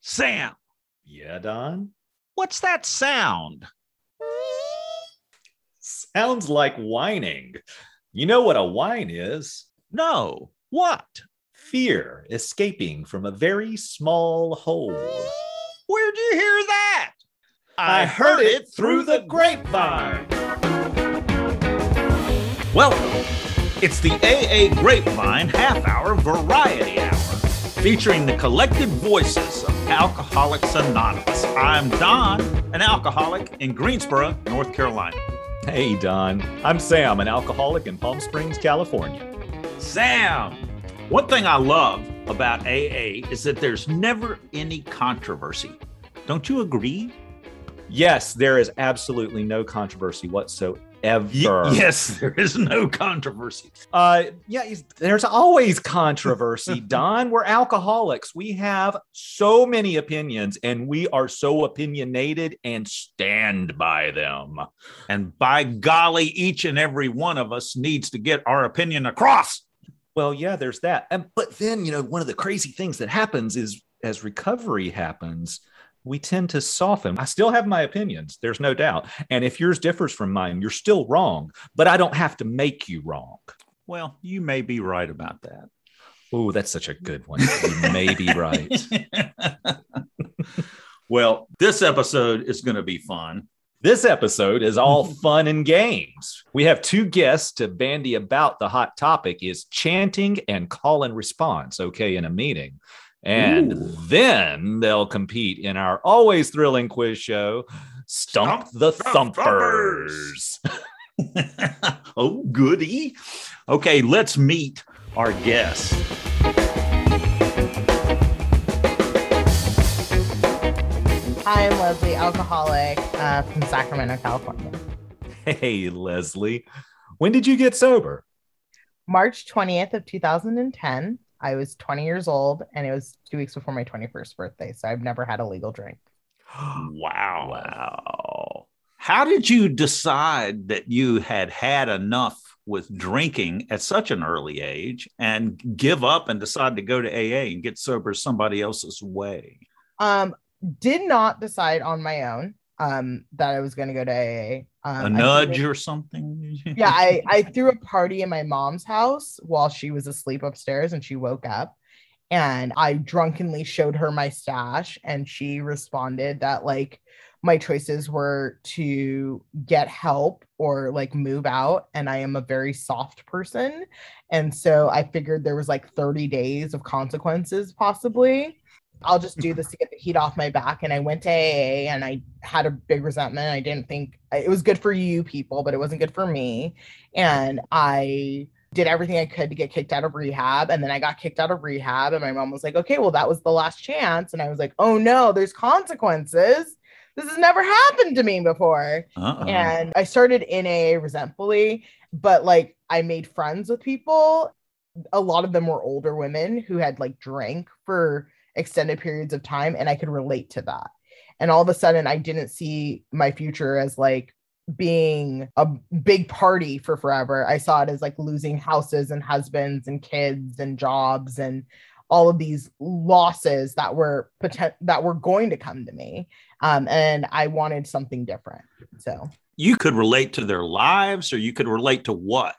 Sam, Yeah, Don. what's that sound? Sounds like whining. You know what a whine is? No, what? Fear escaping from a very small hole. Where'd you hear that? I, I heard, heard it through the grapevine. Welcome. It's the AA Grapevine Half Hour Variety Hour, featuring the collected voices of Alcoholics Anonymous. I'm Don, an alcoholic in Greensboro, North Carolina. Hey, Don. I'm Sam, an alcoholic in Palm Springs, California. Sam, one thing I love about AA is that there's never any controversy. Don't you agree? Yes, there is absolutely no controversy whatsoever. Y- yes, there is no controversy. Uh, yeah, there's always controversy, Don. We're alcoholics. We have so many opinions and we are so opinionated and stand by them. And by golly, each and every one of us needs to get our opinion across. Well, yeah, there's that. And, but then, you know, one of the crazy things that happens is as recovery happens, we tend to soften. I still have my opinions, there's no doubt. And if yours differs from mine, you're still wrong, but I don't have to make you wrong. Well, you may be right about that. Oh, that's such a good one. You may be right. well, this episode is going to be fun. This episode is all fun and games. We have two guests to bandy about the hot topic is chanting and call and response, okay, in a meeting. And Ooh. then they'll compete in our always thrilling quiz show, Stump, Stump the the Thumpers. oh, goody. Okay, let's meet our guests. Hi, I'm Leslie, alcoholic uh, from Sacramento, California. Hey, Leslie, when did you get sober? March 20th of 2010. I was 20 years old, and it was two weeks before my 21st birthday. So I've never had a legal drink. Wow. Wow. How did you decide that you had had enough with drinking at such an early age and give up and decide to go to AA and get sober somebody else's way? Um, did not decide on my own um, that I was going to go to AA. Um, A nudge or something? yeah, I, I threw a party in my mom's house while she was asleep upstairs and she woke up. And I drunkenly showed her my stash, and she responded that, like, my choices were to get help or like move out. And I am a very soft person. And so I figured there was like 30 days of consequences, possibly. I'll just do this to get the heat off my back. And I went to AA and I had a big resentment. I didn't think it was good for you people, but it wasn't good for me. And I did everything I could to get kicked out of rehab. And then I got kicked out of rehab. And my mom was like, okay, well, that was the last chance. And I was like, oh no, there's consequences. This has never happened to me before. Uh-uh. And I started in AA resentfully, but like I made friends with people. A lot of them were older women who had like drank for extended periods of time, and I could relate to that. And all of a sudden, I didn't see my future as like being a big party for forever. I saw it as like losing houses and husbands and kids and jobs and all of these losses that were potent- that were going to come to me um, and I wanted something different. So you could relate to their lives or you could relate to what?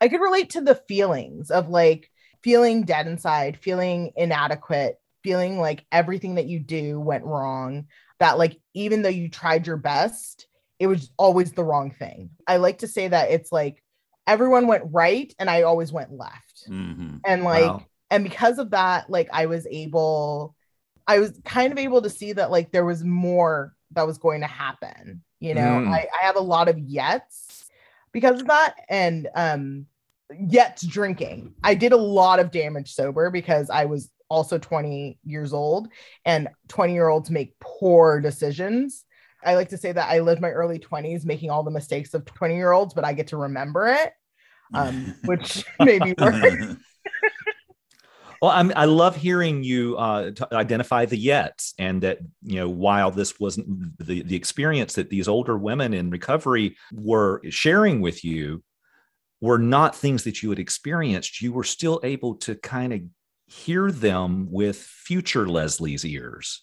I could relate to the feelings of like feeling dead inside, feeling inadequate, feeling like everything that you do went wrong. That like even though you tried your best, it was always the wrong thing. I like to say that it's like everyone went right and I always went left. Mhm. And like Wow. and because of that, like I was able I was kind of able to see that like there was more that was going to happen. You know, Mm. I, I have a lot of yets because of that. And um yet drinking. I did a lot of damage sober because I was also 20 years old and 20 year olds make poor decisions. I like to say that I lived my early 20s making all the mistakes of 20 year olds, but I get to remember it, um, which may be worse. Well, I'm, I love hearing you uh, t- identify the yets, and that you know while this wasn't the the experience that these older women in recovery were sharing with you, were not things that you had experienced. You were still able to kind of hear them with future Leslie's ears.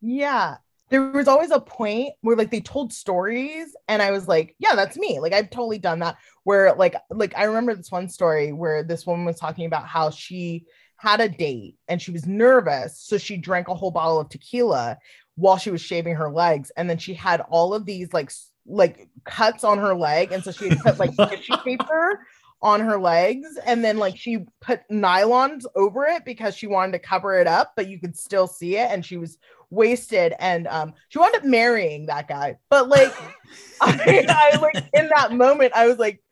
Yeah. There was always a point where like they told stories and I was like, yeah, that's me. Like I've totally done that where like like I remember this one story where this woman was talking about how she had a date and she was nervous so she drank a whole bottle of tequila while she was shaving her legs and then she had all of these like like cuts on her leg and so she had put like tissue paper on her legs and then like she put nylons over it because she wanted to cover it up but you could still see it and she was wasted and um she wound up marrying that guy. But like I, I like in that moment i was like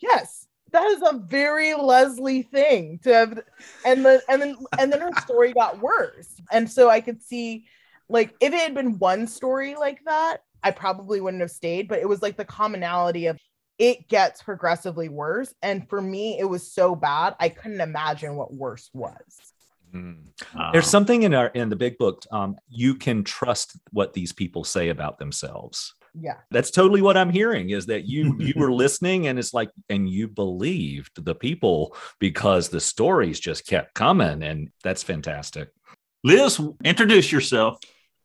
yes that is a very leslie thing to have and then and then and then her story got worse and so i could see like if it had been one story like that i probably wouldn't have stayed but it was like the commonality of it gets progressively worse. And for me, it was so bad, I couldn't imagine what worse was. Mm. There's something in our in the big book. Um, you can trust what these people say about themselves. Yeah, that's totally what I'm hearing. Is that you you were listening and it's like and you believed the people because the stories just kept coming, and that's fantastic. Liz, introduce yourself.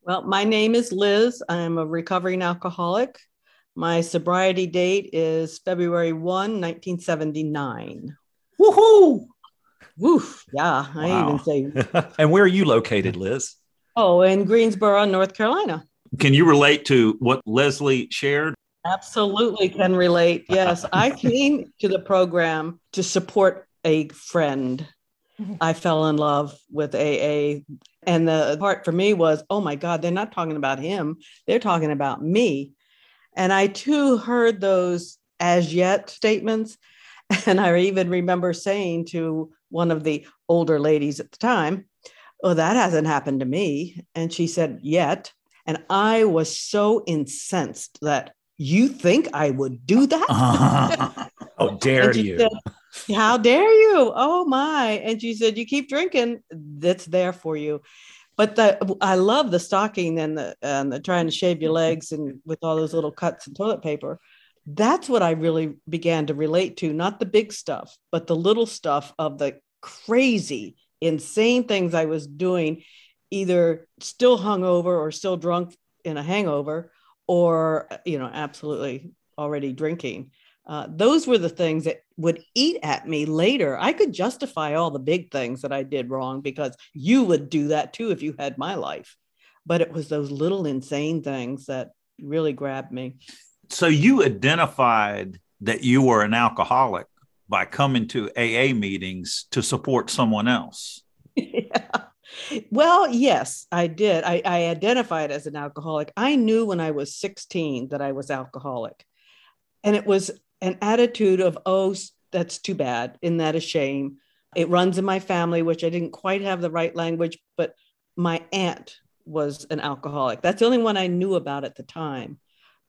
Well, my name is Liz. I'm a recovering alcoholic. My sobriety date is February 1, 1979. Woohoo! Woof. Yeah, I wow. even say. and where are you located, Liz? Oh, in Greensboro, North Carolina. Can you relate to what Leslie shared? Absolutely can relate. Yes, I came to the program to support a friend. I fell in love with AA. And the part for me was, oh my God, they're not talking about him. They're talking about me. And I too heard those as yet statements. And I even remember saying to one of the older ladies at the time, Oh, that hasn't happened to me. And she said, Yet. And I was so incensed that you think I would do that? Uh, oh, dare you. Said, How dare you? Oh, my. And she said, You keep drinking, that's there for you but the, I love the stocking and the and the trying to shave your legs and with all those little cuts and toilet paper. That's what I really began to relate to, not the big stuff, but the little stuff of the crazy, insane things I was doing, either still hungover or still drunk in a hangover, or you know, absolutely already drinking. Uh, those were the things that would eat at me later. I could justify all the big things that I did wrong because you would do that too if you had my life. But it was those little insane things that really grabbed me. So you identified that you were an alcoholic by coming to AA meetings to support someone else. yeah. Well, yes, I did. I, I identified as an alcoholic. I knew when I was 16 that I was alcoholic. And it was an attitude of, oh, that's too bad. Isn't that a shame? It runs in my family, which I didn't quite have the right language, but my aunt was an alcoholic. That's the only one I knew about at the time.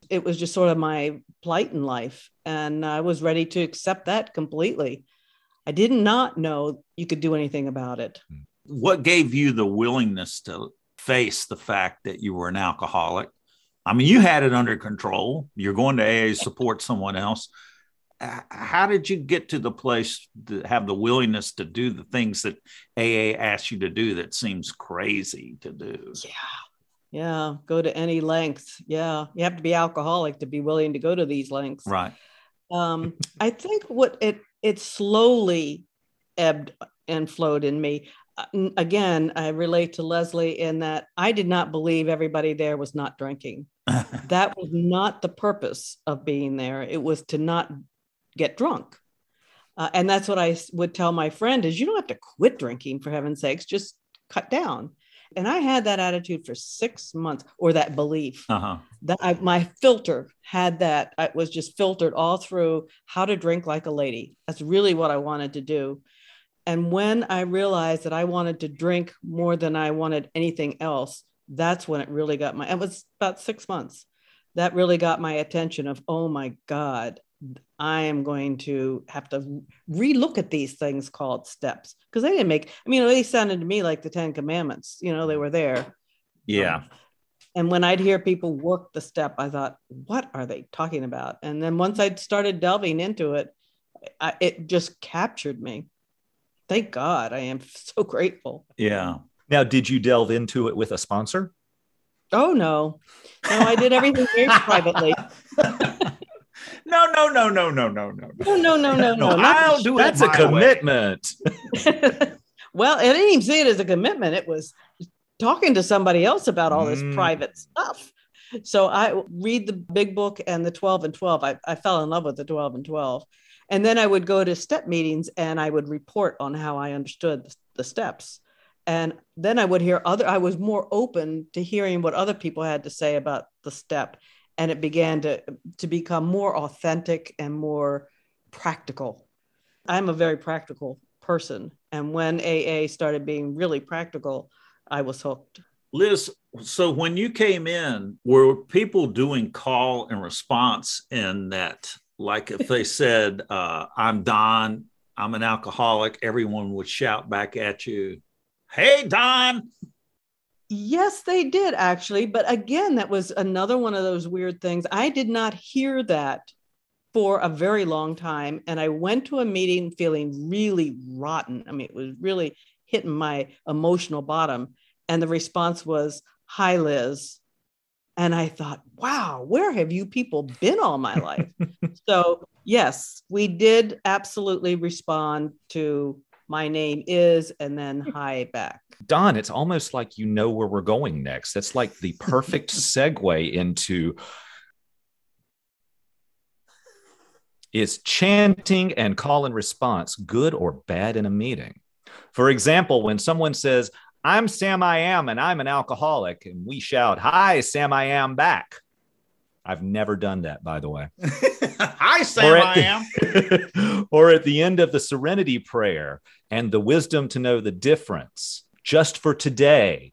It was just sort of my plight in life. And I was ready to accept that completely. I did not know you could do anything about it. What gave you the willingness to face the fact that you were an alcoholic I mean, you had it under control. You're going to AA support someone else. How did you get to the place to have the willingness to do the things that AA asks you to do that seems crazy to do? Yeah. Yeah. Go to any length. Yeah. You have to be alcoholic to be willing to go to these lengths. Right. Um, I think what it, it slowly ebbed and flowed in me. Uh, again, I relate to Leslie in that I did not believe everybody there was not drinking. that was not the purpose of being there. It was to not get drunk. Uh, and that's what I would tell my friend is you don't have to quit drinking for heaven's sakes, just cut down. And I had that attitude for six months, or that belief uh-huh. that I, my filter had that. I was just filtered all through how to drink like a lady. That's really what I wanted to do. And when I realized that I wanted to drink more than I wanted anything else, that's when it really got my, it was about six months. That really got my attention of, oh my God, I am going to have to relook at these things called steps. Because they didn't make, I mean, they sounded to me like the 10 commandments, you know, they were there. Yeah. Um, and when I'd hear people work the step, I thought, what are they talking about? And then once I'd started delving into it, I, it just captured me Thank God. I am so grateful. Yeah. Now, did you delve into it with a sponsor? Oh no. No, I did everything very privately. No, no, no, no, no, no, no. No, no, no, no, no. not I'll the do it. That's a commitment. well, I didn't even see it as a commitment. It was talking to somebody else about all this Mm. private stuff. So I read the big book and the 12 and 12. I, I fell in love with the 12 and 12. And then I would go to step meetings and I would report on how I understood the, steps. And then I would hear other, I was more open to hearing what other people had to say about the step. And it began to, to become more authentic and more practical. I'm a very practical person. And when AA started being really practical, I was hooked. Liz, so when you came in, were people doing call and response in that? Like if they said, uh, I'm Don, I'm an alcoholic, everyone would shout back at you, Hey, Don. Yes, they did actually. But again, that was another one of those weird things. I did not hear that for a very long time. And I went to a meeting feeling really rotten. I mean, it was really hitting my emotional bottom. And the response was, Hi, Liz. And I thought, wow, where have you people been all my life? so, yes, we did absolutely respond to my name is and then hi back. Don, it's almost like you know where we're going next. That's like the perfect segue into is chanting and call and response good or bad in a meeting? For example, when someone says, I'm Sam I am and I'm an alcoholic, and we shout, Hi, Sam I am back. I've never done that, by the way. Hi, Sam, I the- am. or at the end of the serenity prayer and the wisdom to know the difference. Just for today.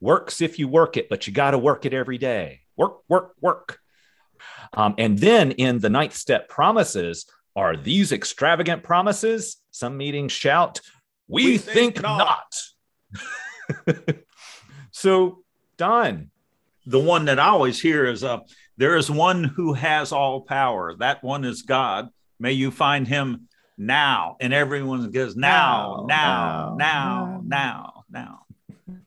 Works if you work it but you got to work it every day. Work work work. Um, and then in the ninth step promises are these extravagant promises? Some meetings shout we, We think, think not, so don The one that I always hear is, uh, There is one who has all power. That one is God. May you find him now. And everyone goes, Now, now, now, now, now.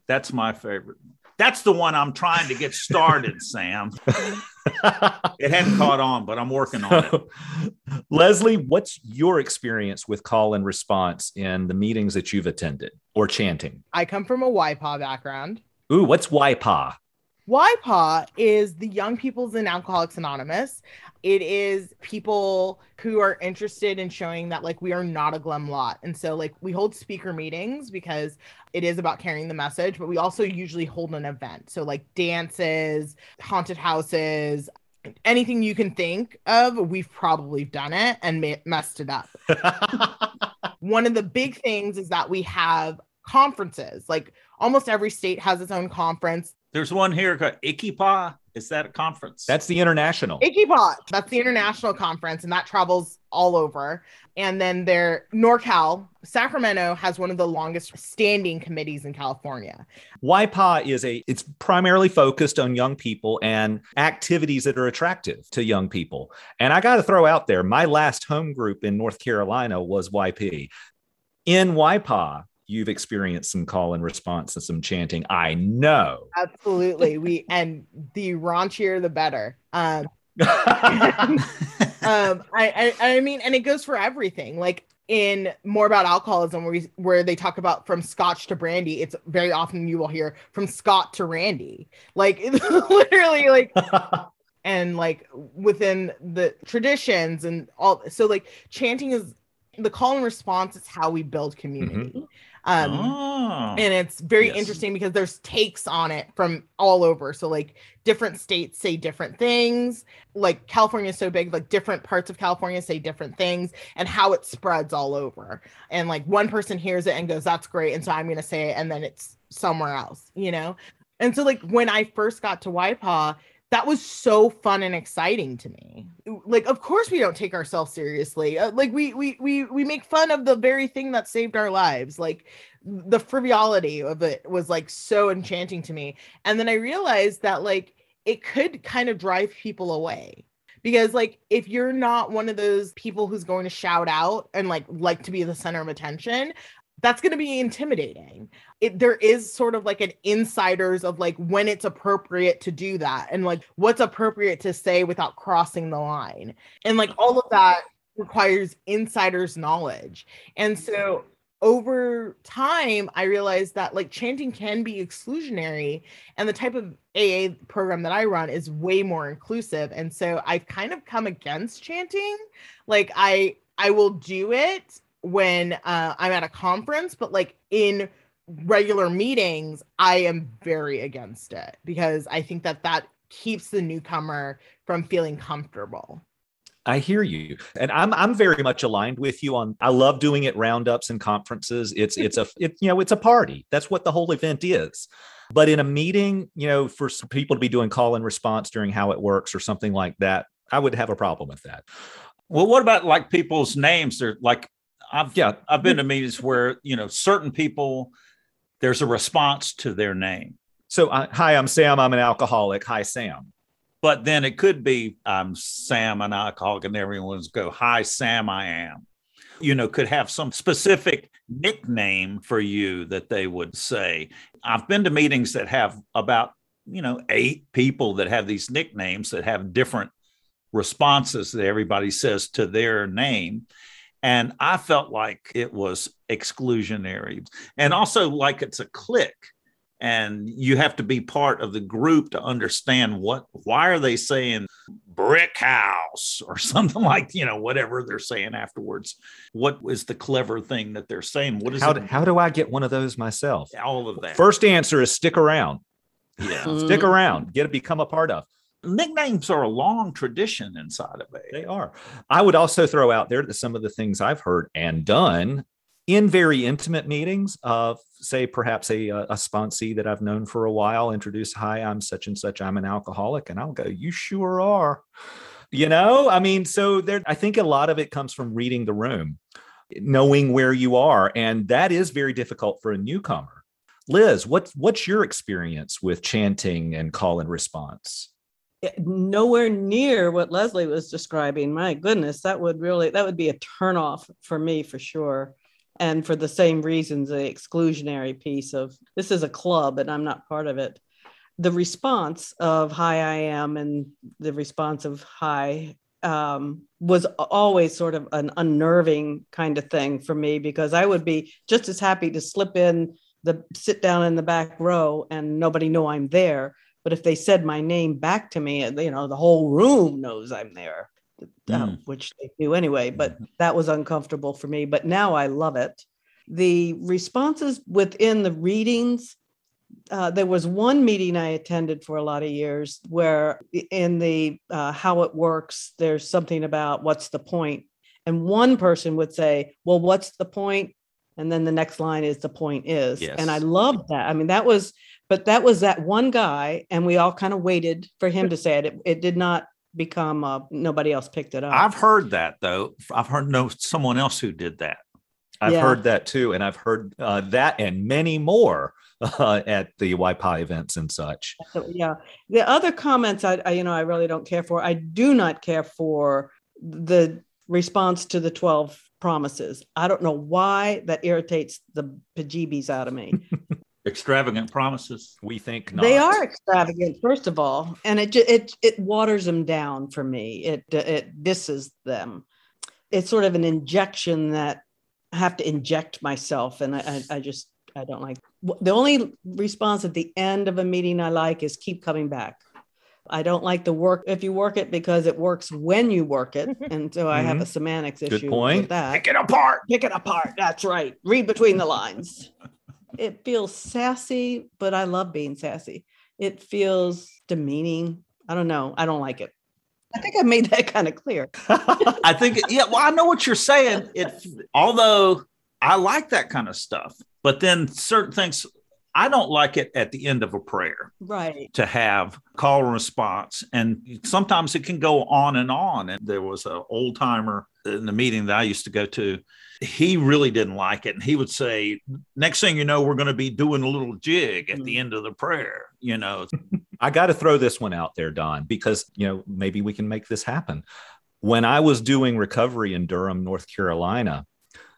That's my favorite. That's the one I'm trying to get started, Sam. It hadn't caught on, but I'm working on it. Leslie, what's your experience with call and response in the meetings that you've attended or chanting? I come from a YPA background. Ooh, what's YPA? YPA is the Young People's in Alcoholics Anonymous. It is people who are interested in showing that like we are not a glum lot. And so like we hold speaker meetings because it is about carrying the message, but we also usually hold an event. So like dances, haunted houses, anything you can think of, we've probably done it and ma- messed it up. One of the big things is that we have conferences. Like almost every state has its own conference. There's one here called ICYPAA. Is that a conference? That's the international. ICYPAA, that's the international conference, and that travels all over. And then there, NorCal, Sacramento has one of the longest standing committees in California. YPA is a it's primarily focused on young people and activities that are attractive to young people. And I got to throw out there, my last home group in North Carolina was YP. In YPA, you've experienced some call and response and some chanting. I know. Absolutely. we and the raunchier the better. Um, um I, I i mean and it goes for everything like in more about alcoholism where, we, where they talk about from scotch to brandy it's very often you will hear from scott to randy like literally like and like within the traditions and all so like chanting is the call and response is how we build community um oh. and it's very Yes. interesting because there's takes on it from all over. So like different states say different things. Like california is so big like different parts of california say different things and how it spreads all over. And like one person hears it and goes that's great. And so i'm going to say it and then it's somewhere else you know? And so like when i first got to YPAA that was so fun and exciting to me. Like of course we don't take ourselves seriously. Uh, like we we we we make fun of the very thing that saved our lives. Like the frivolity of it was like so enchanting to me. And then i realized that like it could kind of drive people away. Because like if you're not one of those people who's going to shout out and like like to be the center of attention that's going to be intimidating. It, there is sort of like an insiders of like when it's appropriate to do that and like what's appropriate to say without crossing the line. And like all of that requires insiders knowledge. And so over time i realized that like chanting can be exclusionary and the type of aa program that i run is way more inclusive and so i've kind of come against chanting like i i will do it when uh, i'm at a conference but like in regular meetings i am very against it because i think that that keeps the newcomer from feeling comfortable I hear you. And I'm I'm very much aligned with you on I love doing it roundups and conferences. It's it's a it, you know, it's a party. That's what the whole event is. But in a meeting, you know, for people to be doing call and response during how it works or something like that, I would have a problem with that. Well, what about like people's names? They're like I've yeah, I've been to meetings where, you know, certain people there's a response to their name. So, uh, hi, I'm Sam. I'm an alcoholic. Hi, Sam. But then it could be I'm Sam, an alcoholic, and everyone's go, Hi, Sam, I am. You know, could have some specific nickname for you that they would say. I've been to meetings that have about, you know, eight people that have these nicknames that have different responses that everybody says to their name. And I felt like it was exclusionary. And also like it's a clique and you have to be part of the group to understand what why are they saying brick house or something like you know whatever they're saying afterwards. What is the clever thing that they're saying? What is how, it? do, how do i get one of those myself? All of that. First answer is stick around. Yeah. Stick around. Get to become a part of nicknames are a long tradition inside of it they are. I would also throw out there that some of the things i've heard and done in very intimate meetings of say perhaps a, uh, a sponsee that i've known for a while introduce hi i'm such and such. I'm an alcoholic. And i'll go you sure are. You know? I mean so there i think a lot of it comes from reading the room knowing where you are and that is very difficult for a newcomer. Liz what's what's your experience with chanting and call and response nowhere near what leslie was describing. My goodness that would really that would be a turnoff for me for sure. And for the same reasons the exclusionary piece of this is a club and i'm not part of it. The response of hi i am and the response of hi um, was always sort of an unnerving kind of thing for me because i would be just as happy to slip in the sit down in the back row and nobody know i'm there but if they said my name back to me you know the whole room knows i'm there mm. which they do anyway, but mm-hmm. that was uncomfortable for me. But now I love it. The responses within the readings, uh, there was one meeting I attended for a lot of years where in the uh, how it works, there's something about what's the point. And one person would say, Well, what's the point? And then the next line is the point is. Yes. And I loved that. I mean, that was, but that was that one guy, and we all kind of waited for him to say it. It, it did not become uh, nobody else picked it up. I've heard that though. I've heard no someone else who did that. I've yeah. heard that too, and I've heard uh, that and many more uh, at the YPA events and such. Yeah, the other comments I, I, you know I really don't care for. I do not care for the response to the twelve promises. I don't know why that irritates the bejeebies out of me. extravagant promises? We think not. They are extravagant, first of all, and it it it waters them down for me. It it disses them. It's sort of an injection that I have to inject myself, and I, I, I just I don't like. The only response at the end of a meeting I like is keep coming back. I don't like the work if you work it because it works when you work it. And so I mm-hmm. have a semantics issue Good point. with that. Pick it apart. Pick it apart. That's right. Read between the lines it feels sassy, but I love being sassy. It feels demeaning. I don't know. I don't like it. I think I made that kind of clear. I think, yeah, well, I know what you're saying. It, although I like that kind of stuff, but then certain things, I don't like it at the end of a prayer. Right. To have call and response. And sometimes it can go on and on. And there was an old timer in the meeting that I used to go to he really didn't like it. And he would say, next thing you know, we're going to be doing a little jig at the mm. end of the prayer, you know. I got to throw this one out there, Don, because, you know, maybe we can make this happen. When I was doing recovery in Durham, North Carolina,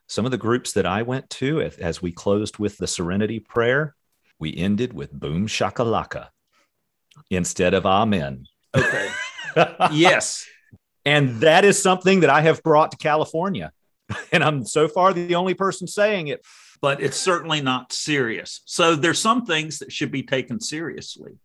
some of the groups that I went to, as, as we closed with the Serenity Prayer, we ended with Boom Shakalaka instead of Amen. Okay. yes. And that is something that I have brought to California. And I'm so far the only person saying it. But it's certainly not serious. So there's some things that should be taken seriously.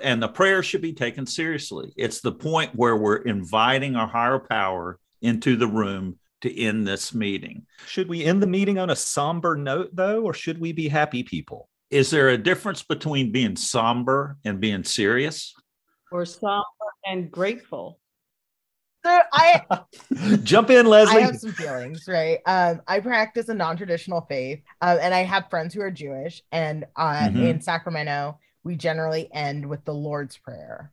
And the prayer should be taken seriously. It's the point where we're inviting our higher power into the room to end this meeting. Should we end the meeting on a somber note, though, or should we be happy people? Is there a difference between being somber and being serious? Or somber and grateful. So I jump in, Leslie. I have some feelings, right? Um, I practice a non-traditional faith, um, and I have friends who are Jewish. And uh, mm-hmm. in Sacramento, we generally end with the Lord's Prayer.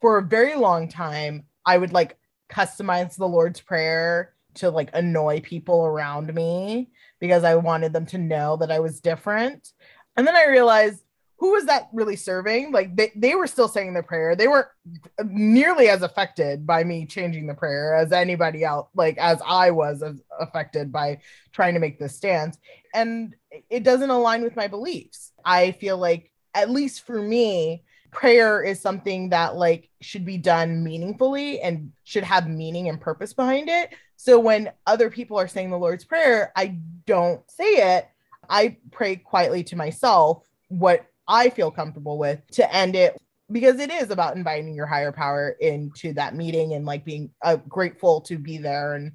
For a very long time, I would like customize the Lord's Prayer to like annoy people around me because I wanted them to know that I was different. And then I realized who was that really serving? Like they, they were still saying the prayer. They weren't nearly as affected by me changing the prayer as anybody else, like as I was as affected by trying to make this stance. And it doesn't align with my beliefs. I feel like, at least for me, prayer is something that like should be done meaningfully and should have meaning and purpose behind it. So when other people are saying the Lord's Prayer, I don't say it. I pray quietly to myself what I feel comfortable with to end it because it is about inviting your higher power into that meeting and like being uh, grateful to be there. And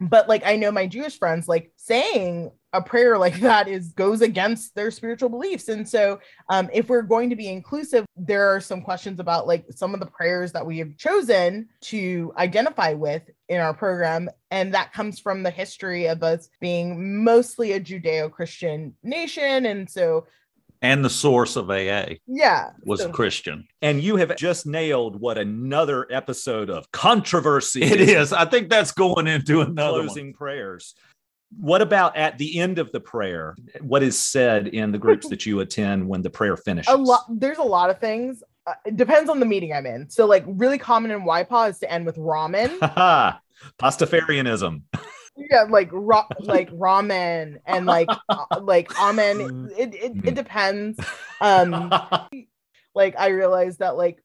but like I know my Jewish friends like saying a prayer like that is goes against their spiritual beliefs and so um, if we're going to be inclusive there are some questions about like some of the prayers that we have chosen to identify with in our program and that comes from the history of us being mostly a judeo-christian nation and so and the source of AA. Yeah. Was so. Christian. And you have just nailed what another episode of controversy it is. I think that's going into another closing one. prayers. What about at the end of the prayer? What is said in the groups that you attend when the prayer finishes? A lot. There's a lot of things. Uh, it depends on the meeting I'm in. So, like, really common in YPA is to end with ramen. Pastafarianism yeah like ra- like ramen and like uh, like amen it, it, it mm. depends um like i realized that like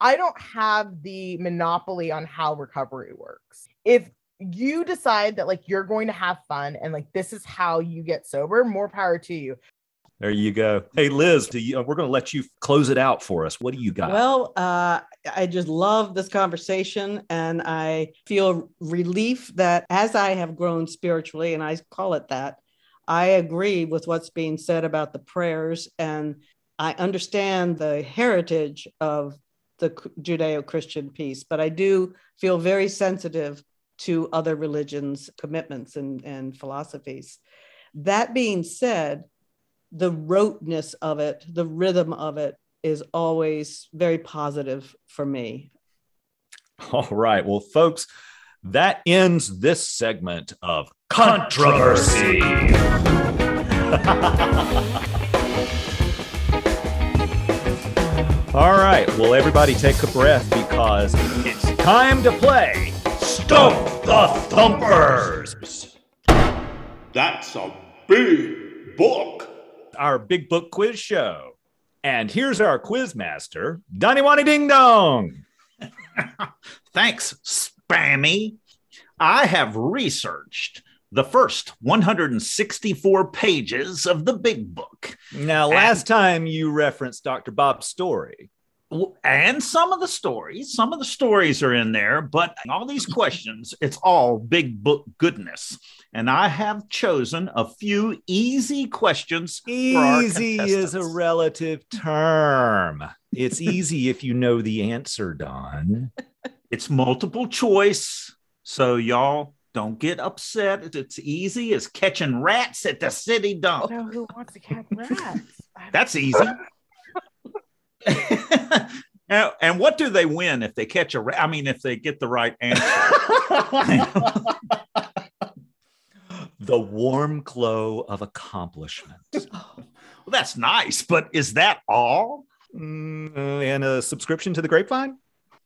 i don't have the monopoly on how recovery works if you decide that like you're going to have fun and like this is how you get sober more power to you there you go. Hey, Liz, you, uh, we're going to let you close it out for us. What do you got? Well, uh, I just love this conversation, and I feel relief that as I have grown spiritually, and I call it that, I agree with what's being said about the prayers, and I understand the heritage of the Judeo Christian piece, but I do feel very sensitive to other religions' commitments and, and philosophies. That being said, the roteness of it, the rhythm of it is always very positive for me. All right. Well, folks, that ends this segment of controversy. All right. Well, everybody take a breath because it's time to play Stump the Thumpers. That's a big book our big book quiz show. And here's our quiz master, Donnie Wani Ding Dong. Thanks, Spammy. I have researched the first 164 pages of the big book. Now, last and, time you referenced Dr. Bob's story. And some of the stories, some of the stories are in there, but all these questions, it's all big book goodness and I have chosen a few easy questions. Easy is a relative term. It's easy if you know the answer, Don. It's multiple choice. So, y'all don't get upset. It's easy as catching rats at the city dump. No, who wants to catch rats? That's easy. Now, and what do they win if they catch a rat? I mean, if they get the right answer. the warm glow of accomplishment. well, that's nice, but is that all? Mm, and a subscription to the Grapevine?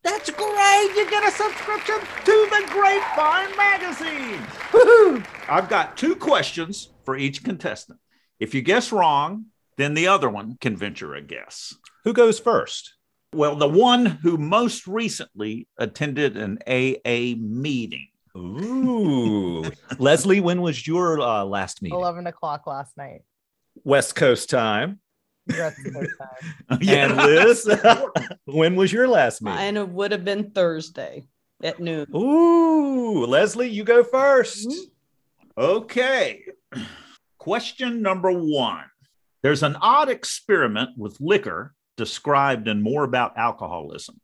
That's great. You get a subscription to the Grapevine magazine. Woohoo! I've got two questions for each contestant. If you guess wrong, then the other one can venture a guess. Who goes first? Well, the one who most recently attended an AA meeting. Ooh. Leslie, when was your uh, last meeting? 11 o'clock last night. West Coast time. Rest of the time. And Liz, when was your last meeting? And it would have been Thursday at noon. Ooh, Leslie, you go 1st Okay. Question number one. There's an odd experiment with liquor described and More About Alcoholism.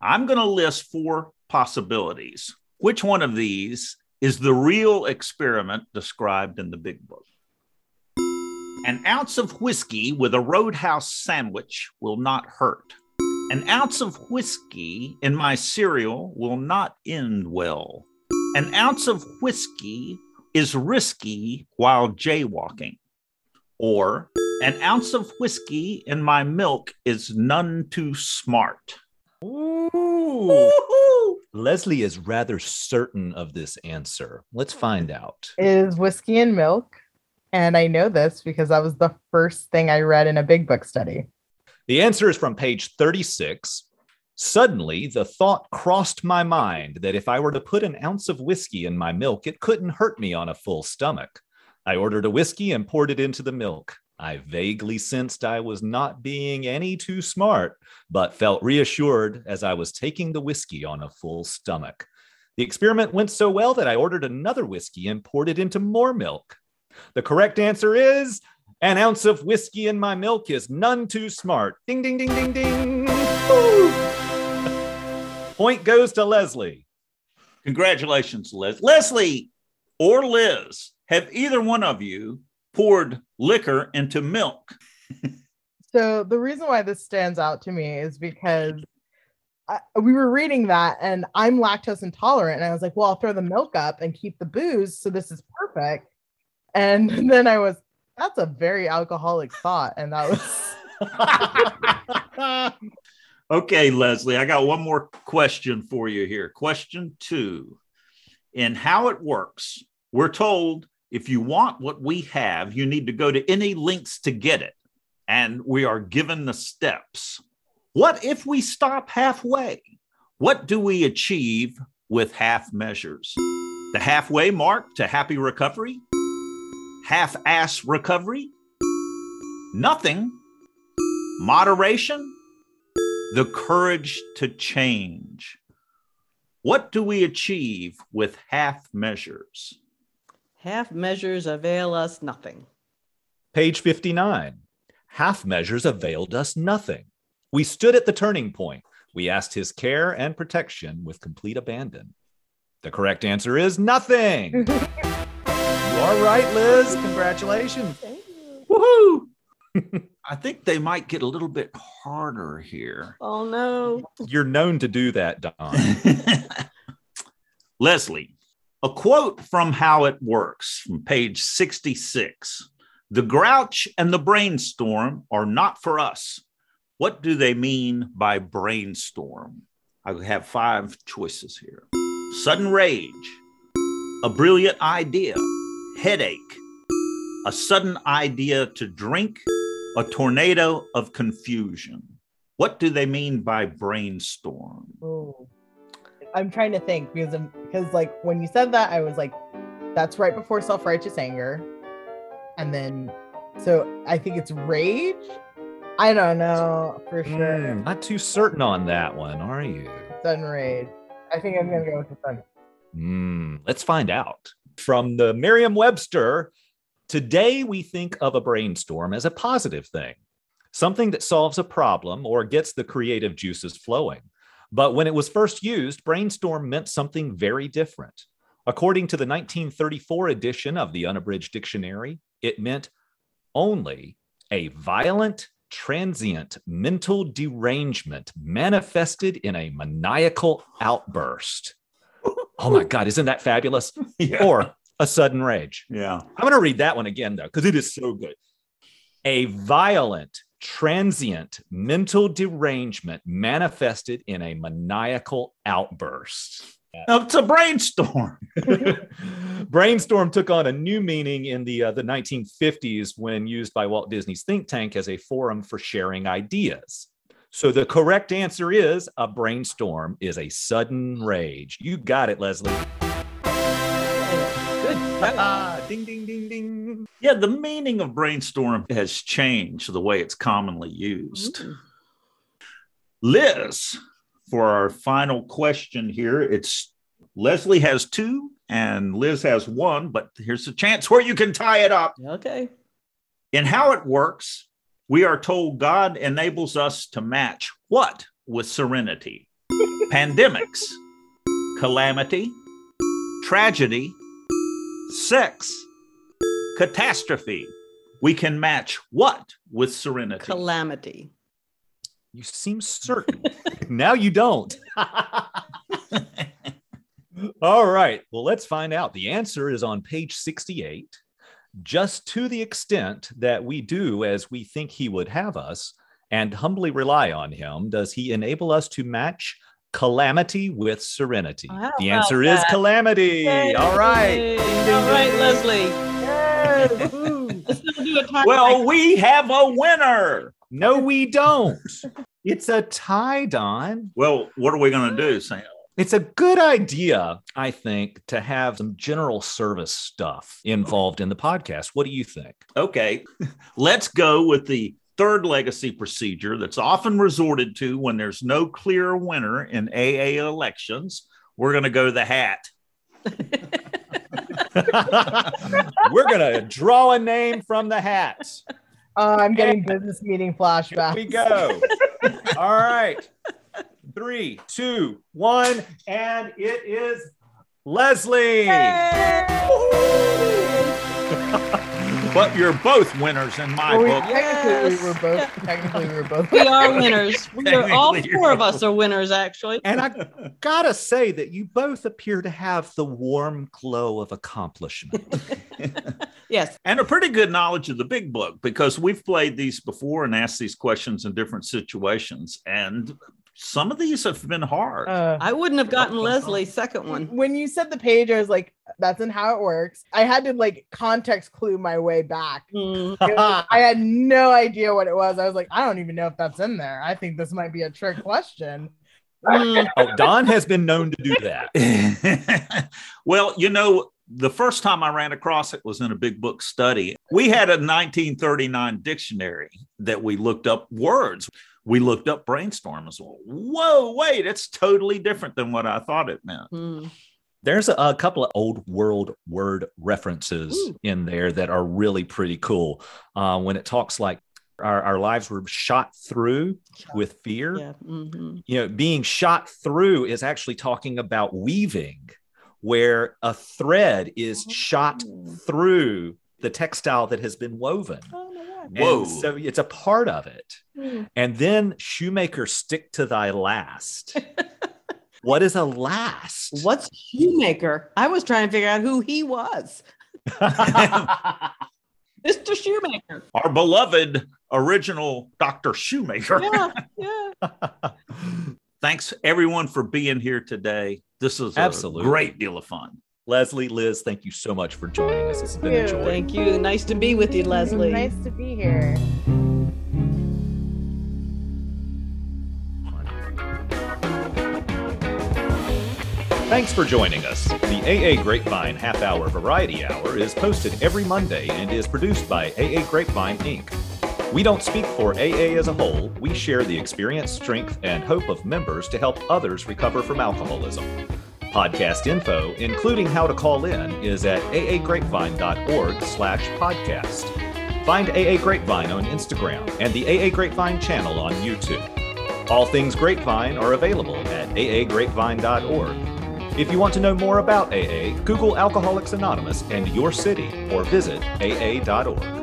I'm going to list four possibilities. Which one of these is the real experiment described in the big book? An ounce of whiskey with a roadhouse sandwich will not hurt. An ounce of whiskey in my cereal will not end well. An ounce of whiskey is risky while jaywalking. Or an ounce of whiskey in my milk is none too smart. Ooh. Leslie is rather certain of this answer. Let's find out. Is whiskey and milk. And I know this because that was the first thing I read in a big book study. The answer is from page 36. Suddenly, the thought crossed my mind that if I were to put an ounce of whiskey in my milk, it couldn't hurt me on a full stomach. I ordered a whiskey and poured it into the milk. I vaguely sensed I was not being any too smart, but felt reassured as I was taking the whiskey on a full stomach. The experiment went so well that I ordered another whiskey and poured it into more milk. The correct answer is an ounce of whiskey in my milk is none too smart. Ding, ding, ding, ding, ding. Point goes to Leslie. Congratulations, Liz. Leslie or Liz, have either one of you poured liquor into milk? So the reason why this stands out to me is because I, we were reading that and I'm lactose intolerant. And I was like, well, I'll throw the milk up and keep the booze. So this is perfect. And then I was, that's a very alcoholic thought. And that was, okay, Leslie, I got one more question for you here. Question two In how it works, we're told if you want what we have, you need to go to any lengths to get it. And we are given the steps. What if we stop halfway? What do we achieve with half measures? The halfway mark to happy recovery? Half ass recovery? Nothing. Moderation? The courage to change. What do we achieve with half measures? Half measures avail us nothing. Page 59. Half measures availed us nothing. We stood at the turning point. We asked his care and protection with complete abandon. The correct answer is nothing. you are right, Liz. Congratulations. Thank you. Woohoo! I think they might get a little bit harder here. Oh no. You're known to do that, Don. Leslie, a quote from How It Works from page 66. The grouch and the brainstorm are not for us. What do they mean by brainstorm? I have five choices here sudden rage, a brilliant idea, headache, a sudden idea to drink, a tornado of confusion. What do they mean by brainstorm? I'm trying to think because I'm, because like when you said that, I was like, that's right before self righteous anger. And then, so I think it's rage. I don't know for sure. Mm, not too certain on that one, are you? Sudden rage. I think I'm gonna go with the sudden. Mm, let's find out. From the Merriam Webster, today we think of a brainstorm as a positive thing, something that solves a problem or gets the creative juices flowing. But when it was first used, brainstorm meant something very different. According to the 1934 edition of the Unabridged Dictionary, it meant only a violent, transient mental derangement manifested in a maniacal outburst. Oh my God, isn't that fabulous? Yeah. Or a sudden rage. yeah. I'm going to read that one again, though, because it is so good. A violent, transient mental derangement manifested in a maniacal outburst. It's a brainstorm. Brainstorm took on a new meaning in the, uh, the 1950s when used by Walt Disney's think tank as a forum for sharing ideas. So the correct answer is a brainstorm is a sudden rage. You got it, Leslie. Good job. Ding, ding, ding, ding. Yeah, the meaning of brainstorm has changed the way it's commonly used. Ooh. Liz, for our final question here, it's Leslie has two and Liz has one, but here's a chance where you can tie it up. Okay. In how it works, we are told God enables us to match what with serenity? Pandemics, calamity, tragedy, sex, catastrophe. We can match what with serenity? Calamity. You seem certain. now you don't. All right. Well, let's find out. The answer is on page 68. Just to the extent that we do as we think he would have us and humbly rely on him, does he enable us to match calamity with serenity? How the answer is that? calamity. All right. Yay. Ding, ding, All right. Leslie. Yes. Ooh. Let's not do a tie. well, we have a winner. No, we don't. It's a tie, Don. Well, what are we going to do, Sam? It's a good idea, I think, to have some general service stuff involved in the podcast. What do you think? Okay, let's go with the third legacy procedure that's often resorted to when there's no clear winner in AA elections. We're going to go the hat. We're going to draw a name from the hat. Uh, I'm getting business meeting Here we go. All right. Three, two, one, and it is Leslie. But you're both winners in my Well, we, book. technically, Yes. we were both. Technically, we were both. We are winners. We are all four of us are winners, actually. And I gotta say that you both appear to have the warm glow of accomplishment. Yes. and a pretty good knowledge of the big book because we've played these before and asked these questions in different situations. And some of these have been hard. Uh, I wouldn't have gotten Leslie's second one. when you said the page, I was like, "That's in how it works." I had to like context clue my way back. Mm. Was- I had no idea what it was. I was like, "I don't even know if that's in there." I think this might be a trick question. Mm. oh, Don has been known to do that. well, you know, the first time I ran across it was in a big book study. We had a 1939 dictionary that we looked up words. We looked up brainstorm as well. Whoa, wait, it's totally different than what I thought it meant. Mm. There's a, a couple of old world word references Ooh. in there that are really pretty cool. Uh, when it talks like our, our lives were shot through with fear, Yeah. mhm. you know, being shot through is actually talking about weaving, where a thread is shot Oh. through the textile that has been woven. Oh, my God. And Whoa. so it's a part of it. Mm. And then shoemaker stick to thy last. what is a last? What's Shoemaker? I was trying to figure out who he was. Mr. Shoemaker. Our beloved original Dr. Shoemaker. Yeah. Yeah. Thanks everyone for being here today. This is a Absolutely. great deal of fun. Leslie, Liz, thank you so much for joining us. It's been a Thank you. joy. Thank you. Nice to be with you, Leslie. Nice to be here. Thanks for joining us. The AA Grapevine Half Hour Variety Hour is posted every Monday and is produced by AA Grapevine Inc. We don't speak for AA as a whole, we share the experience, strength, and hope of members to help others recover from alcoholism. Podcast info, including how to call in, is at aagrapevine.org slash podcast. Find AA Grapevine on Instagram and the AA Grapevine channel on YouTube. All things Grapevine are available at aagrapevine.org. If you want to know more about AA, Google Alcoholics Anonymous and your city or visit aa.org.